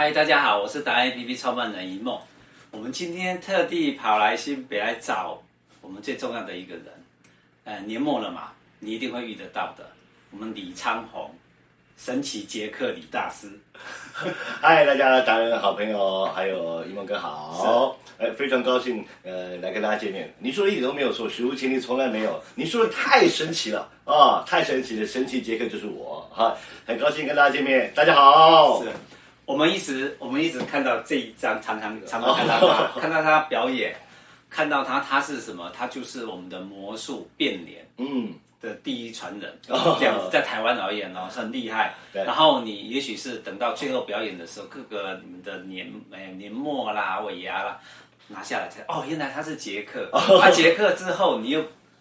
嗨，大家好，我是达人 APP 创办人一梦。我们今天特地跑来新北来找我们最重要的一个人。呃，年末了嘛，你一定会遇得到的。我们李昌宏，神奇杰克李大师。嗨，大家达人好朋友，还有一梦哥好。哎，非常高兴，呃，来跟大家见面。你说的一点都没有错，史无前例，从来没有。你说的太神奇了啊、哦，太神奇了，神奇杰克就是我哈，很高兴跟大家见面。大家好。是。我们一直我们一直看到这一张，常常常常看到他，看到他表演，看到他，他是什么？他就是我们的魔术变脸，嗯，的第一传人，这样子在台湾而言哦，很厉害。然后你也许是等到最后表演的时候，各个你们的年哎年末啦、尾牙啦，拿下来才哦，原来他是杰克。他杰克之后，你又。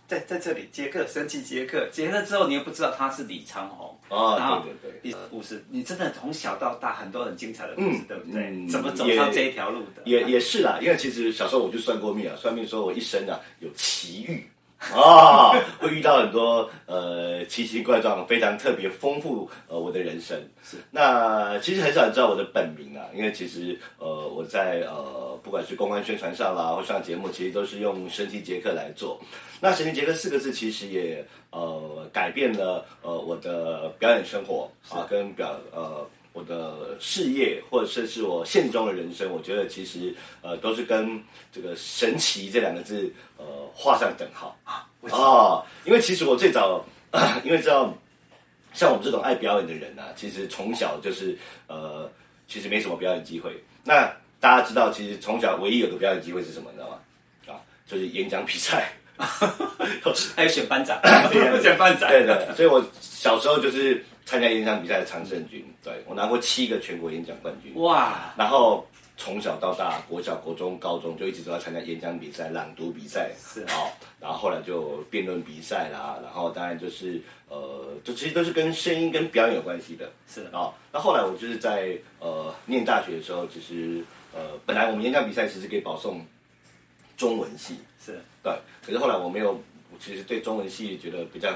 在在这里，杰克，神奇杰克，杰克之后，你又不知道他是李昌宏哦，然后对对对，故事，你真的从小到大很多很精彩的故事，对不对？怎么走上这一条路的？也也是啦，因为其实小时候我就算过命啊，算命说我一生啊有奇遇。啊，会遇到很多呃奇形怪状、非常特别丰富呃我的人生是。那其实很少人知道我的本名啊，因为其实呃我在呃不管是公关宣传上啦，或上节目，其实都是用神奇杰克来做。那神奇杰克四个字其实也呃改变了呃我的表演生活啊，跟表呃。我的事业，或者甚至我现中的人生，我觉得其实呃都是跟这个神奇这两个字呃画上等号啊。哦，因为其实我最早，因为知道像我们这种爱表演的人呢、啊，其实从小就是呃其实没什么表演机会。那大家知道，其实从小唯一有个表演机会是什么？你知道吗？啊，就是演讲比赛，还有选班长，选班长。对对，所以我小时候就是。参加演讲比赛的常胜军，对，我拿过七个全国演讲冠军。哇！然后从小到大，国小、国中、高中就一直都在参加演讲比赛、朗读比赛，是啊、哦。然后后来就辩论比赛啦，然后当然就是呃，就其实都是跟声音、跟表演有关系的。是啊、哦。那后来我就是在呃念大学的时候，其实呃本来我们演讲比赛其实可以保送中文系，是对。可是后来我没有，我其实对中文系觉得比较。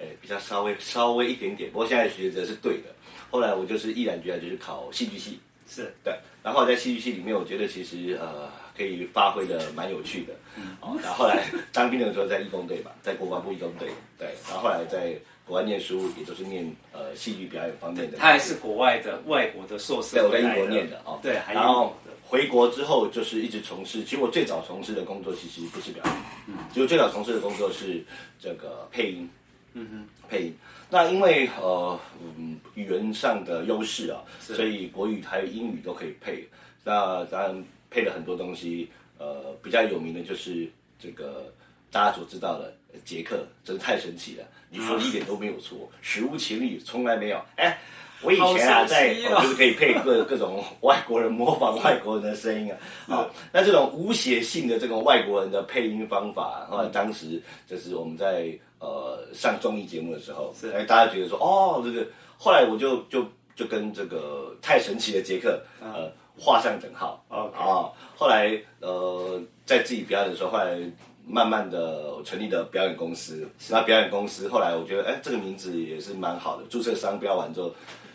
哎，比较稍微稍微一点点，不过现在学的是对的。后来我就是毅然决然就是考戏剧系，是对。然后在戏剧系里面，我觉得其实呃可以发挥的蛮有趣的。嗯。哦，然后后来当兵的时候在义工队吧，在国防部义工队，对。然后后来在国外念书，也都是念呃戏剧表演方面的。他还是国外的外国的硕士。对，我在英国念的哦。对，然后回国之后就是一直从事，其实我最早从事的工作其实不是表演，嗯，就最早从事的工作是这个配音。嗯哼，配音。那因为呃嗯语言上的优势啊，所以国语还有英语都可以配。那当然配了很多东西，呃比较有名的就是这个大家所知道的杰克，真是太神奇了。你说的一点都没有错，史无前例，从来没有。哎。我以前啊，在哦，就是可以配各各种外国人模仿外国人的声音啊，好，那这种无写性的这种外国人的配音方法，后来当时就是我们在呃上综艺节目的时候，哎，大家觉得说哦，这个，后来我就就就跟这个太神奇的杰克呃画上等号。啊，后来呃在自己表演的时候，后来慢慢的成立的表演公司，那表演公司后来我觉得哎这个名字也是蛮好的，注册商标完之后。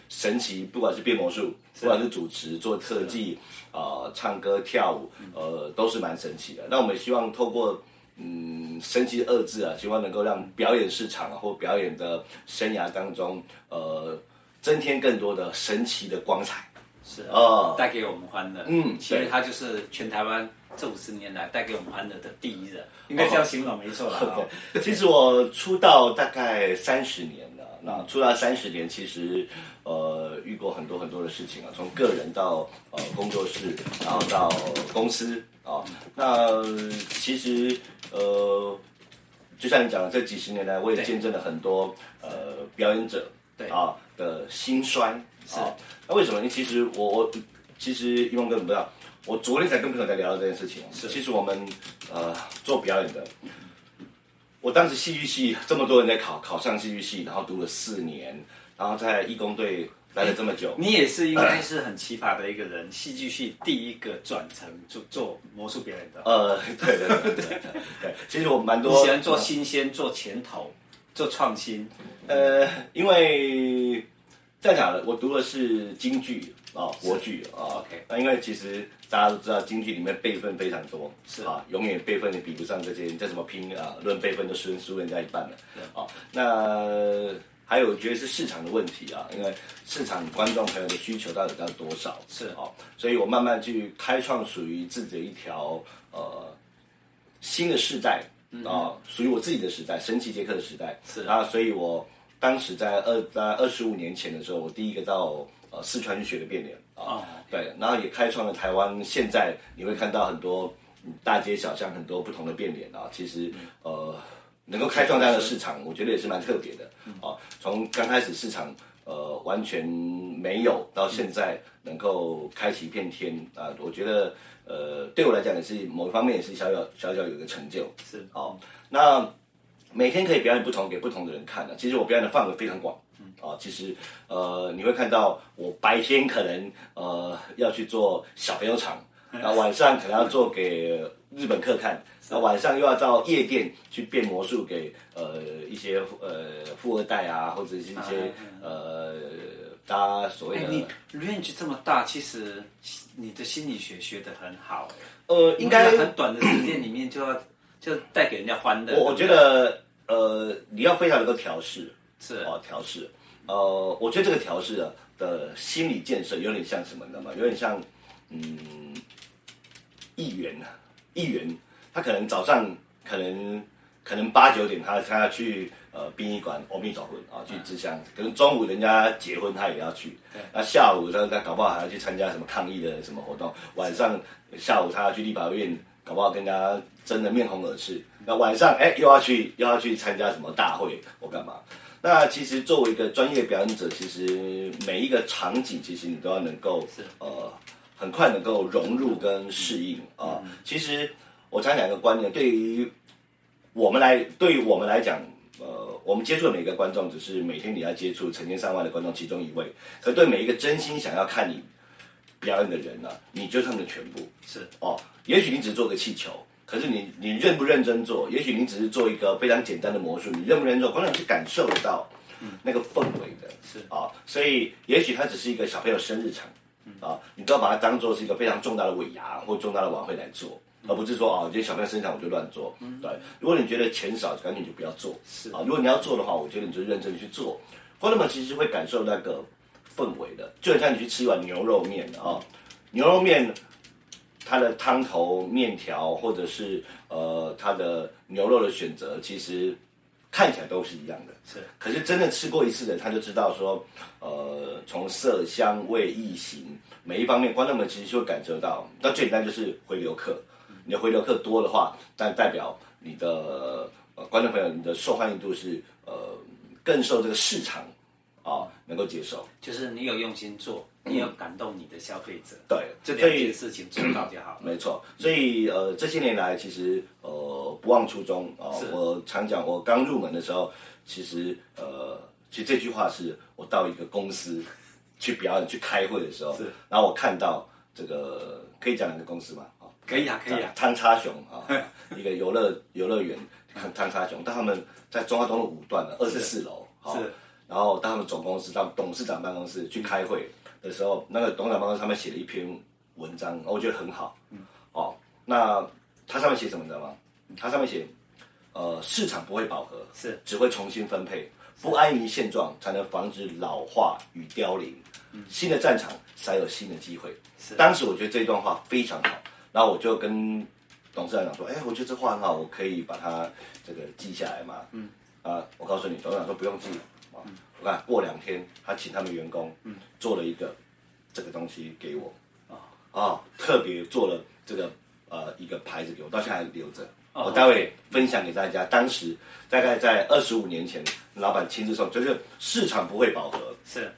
神奇，不管是变魔术，不管是主持、做特技，啊、呃，唱歌跳舞，呃，都是蛮神奇的。那我们希望透过嗯“神奇”二字啊，希望能够让表演市场或表演的生涯当中，呃，增添更多的神奇的光彩。是哦，带、呃、给我们欢乐。嗯，其实他就是全台湾这五十年来带给我们欢乐的第一人，应该这样形容没错了。哦、其实我出道大概三十年了。那出道三十年，其实，呃，遇过很多很多的事情啊，从个人到呃工作室，然后到公司啊。那其实呃，就像你讲的，这几十年来，我也见证了很多呃表演者对啊的心衰啊。那为什么？呢其实我我其实一梦哥你不知道，我昨天才跟朋友在聊到这件事情。是，其实我们呃做表演的。我当时戏剧系这么多人在考，考上戏剧系，然后读了四年，然后在义工队待了这么久。你也是应该是很奇葩的一个人，戏剧系第一个转成做做魔术表演的。呃，对对对对对，其实我蛮多喜欢做新鲜、做前头、做创新。呃，因为这样讲的，我读的是京剧啊，国剧啊。OK，那因为其实大家都知道，京剧里面辈分非常多，是啊，永远辈分也比不上这些，你再怎么拼啊，论辈分都输输人家一半了。啊，那还有我觉得是市场的问题啊，因为市场观众朋友的需求到底到多少？是。啊，所以我慢慢去开创属于自己的一条呃新的世代。啊，属于我自己的时代，神奇杰克的时代。是。啊，所以我当时在二在二十五年前的时候，我第一个到呃四川去学的变脸啊，对，然后也开创了台湾现在你会看到很多大街小巷很多不同的变脸啊，其实呃能够开创这样的市场，我觉得也是蛮特别的啊。从刚开始市场呃完全没有，到现在能够开启一片天啊，我觉得。呃，对我来讲也是某一方面也是小小小小有一个成就，是哦。那每天可以表演不同给不同的人看的，其实我表演的范围非常广，嗯啊，其实呃你会看到我白天可能呃要去做小朋友场，那晚上可能要做给日本客看，那晚上又要到夜店去变魔术给呃一些呃富二代啊，或者是一些呃。大家所谓的，你 range 这么大，其实你的心理学学得很好。呃，应该很短的时间里面就要就带给人家欢乐。我我觉得，呃，你要非常能够调试，是哦，调试。呃，我觉得这个调试的的心理建设有点像什么，你知道吗？有点像，嗯，议员啊，议员，他可能早上可能可能八九点他他要去。呃，殡仪馆，阿弥陀佛啊，去支香。可能中午人家结婚，他也要去。那下午他他搞不好还要去参加什么抗议的什么活动。晚上下午他要去立法院，搞不好跟人家争得面红耳赤。那晚上哎，又要去又要去参加什么大会或干嘛？那其实作为一个专业表演者，其实每一个场景，其实你都要能够呃很快能够融入跟适应啊。其实我常讲一个观念，对于我们来，对于我们来讲。呃，我们接触的每一个观众，只是每天你要接触成千上万的观众其中一位。可对每一个真心想要看你表演的人呢、啊，你就是他们的全部。是哦，也许你只做个气球，可是你你认不认真做？也许你只是做一个非常简单的魔术，你认不认真做？观众是感受得到那个氛围的。是啊、哦，所以也许它只是一个小朋友生日场啊、哦，你都要把它当做是一个非常重大的尾牙或重大的晚会来做。而不是说啊，这些小朋友生产我就乱做。嗯，对。如果你觉得钱少，干脆就不要做。是啊，如果你要做的话，我觉得你就认真去做。观众们其实会感受那个氛围的，就很像你去吃一碗牛肉面啊，牛肉面它的汤头、面条，或者是呃它的牛肉的选择，其实看起来都是一样的。是。可是真的吃过一次的，他就知道说，呃，从色香味意形每一方面，观众们其实就会感受到。那最简单就是回流客。你的回流客多的话，但代表你的呃观众朋友，你的受欢迎度是呃更受这个市场啊、呃、能够接受。就是你有用心做，你有感动你的消费者。对，这两件事情做到就好。没错，所以呃这些年来，其实呃不忘初衷啊。呃、我常讲，我刚入门的时候，其实呃其实这句话是我到一个公司 去表演去开会的时候，是然后我看到这个可以讲两个公司吗？可以啊，可以啊。汤叉熊啊，一个游乐游乐园，汤叉熊。但他们在中华东路五段的二十四楼，是。然后到他们总公司，到董事长办公室去开会的时候，那个董事长办公室上面写了一篇文章，我觉得很好。嗯。哦，那他上面写什么，你知道吗？它上面写，呃，市场不会饱和，是，只会重新分配。不安于现状，才能防止老化与凋零。嗯。新的战场才有新的机会。是。当时我觉得这段话非常好。然后我就跟董事长讲说：“哎，我觉得这话很好，我可以把它这个记下来嘛。”嗯，啊，我告诉你，董事长说不用记。啊，我看过两天，他请他们员工，嗯，做了一个这个东西给我，啊啊，特别做了这个呃一个牌子给我，到现在还留着。我待会分享给大家，当时大概在二十五年前，老板亲自送，就是市场不会饱和。是。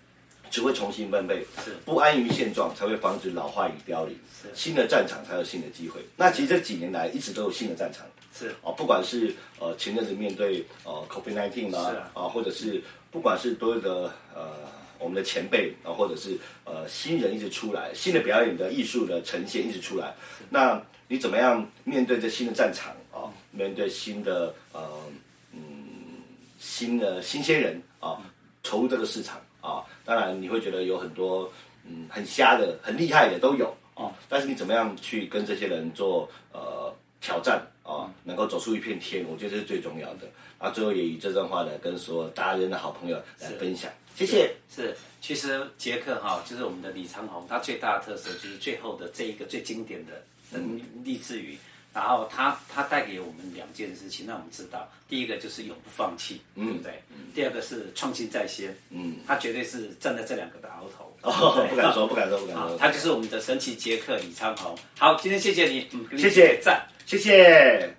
只会重新分配，是不安于现状，才会防止老化与凋零。是新的战场才有新的机会。那其实这几年来一直都有新的战场。是哦，不管是呃前阵子面对呃 COVID-19 啦，啊，啊，或者是不管是多的呃我们的前辈啊，或者是呃新人一直出来，新的表演的艺术的呈现一直出来。那你怎么样面对这新的战场啊？面对新的呃嗯新的新鲜人啊，投入这个市场。啊，当然你会觉得有很多嗯很瞎的、很厉害的都有啊。但是你怎么样去跟这些人做呃挑战啊？能够走出一片天，我觉得这是最重要的。然后最后也以这段话呢，跟所有达人的好朋友来分享。谢谢。是，其实杰克哈，就是我们的李长虹，他最大的特色就是最后的这一个最经典的励志语。然后他他带给我们两件事情，让我们知道，第一个就是永不放弃，嗯、对不对？嗯、第二个是创新在先，嗯，他绝对是站在这两个的鳌头。哦，不敢说，不敢说，不敢说。他就是我们的神奇杰克李昌宏。好，今天谢谢你，谢谢赞，谢谢。